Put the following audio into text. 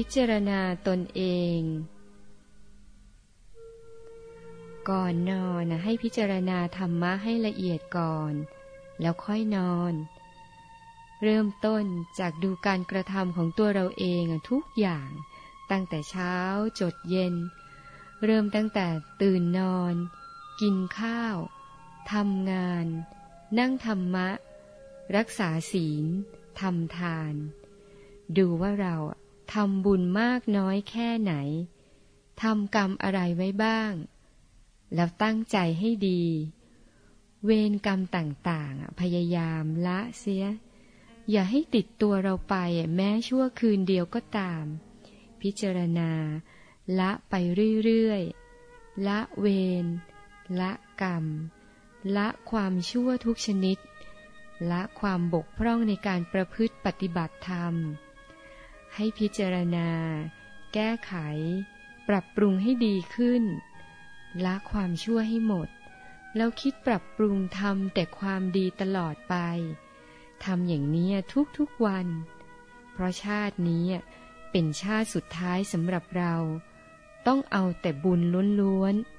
พิจารณาตนเอง ก่อนนอนนะให้พิจารณาธรรมะให้ละเอียดก่อน แล้วค่อยนอน เริ่มต้นจากดูการกระทำของตัวเราเองทุกอย่างตั้งแต่เช้าจดเย็น เริ่มตั้งแต่ตื่นนอน กินข้าวทำงาน นั่งธรรมะ รักษาศีลทำทาน ดูว่าเรา ทำบุญมากน้อยแค่ไหน ทำกรรมอะไรไว้บ้าง แล้วตั้งใจให้ดี เวรกรรมต่างๆ พยายามละเสีย อย่าให้ติดตัวเราไปแม้ชั่วคืนเดียวก็ตาม พิจารณา ละไปเรื่อยๆ ละเวร ละกรรม ละความชั่วทุกชนิด ละความบกพร่องในการประพฤติปฏิบัติธรรม ให้พิจารณา แก้ไข ปรับปรุงให้ดีขึ้น ละความชั่วให้หมด แล้วคิดปรับปรุงทำแต่ความดีตลอดไปทำอย่างนี้ทุกๆวัน เพราะชาตินี้เป็นชาติสุดท้ายสำหรับเรา ต้องเอาแต่บุญล้วนๆ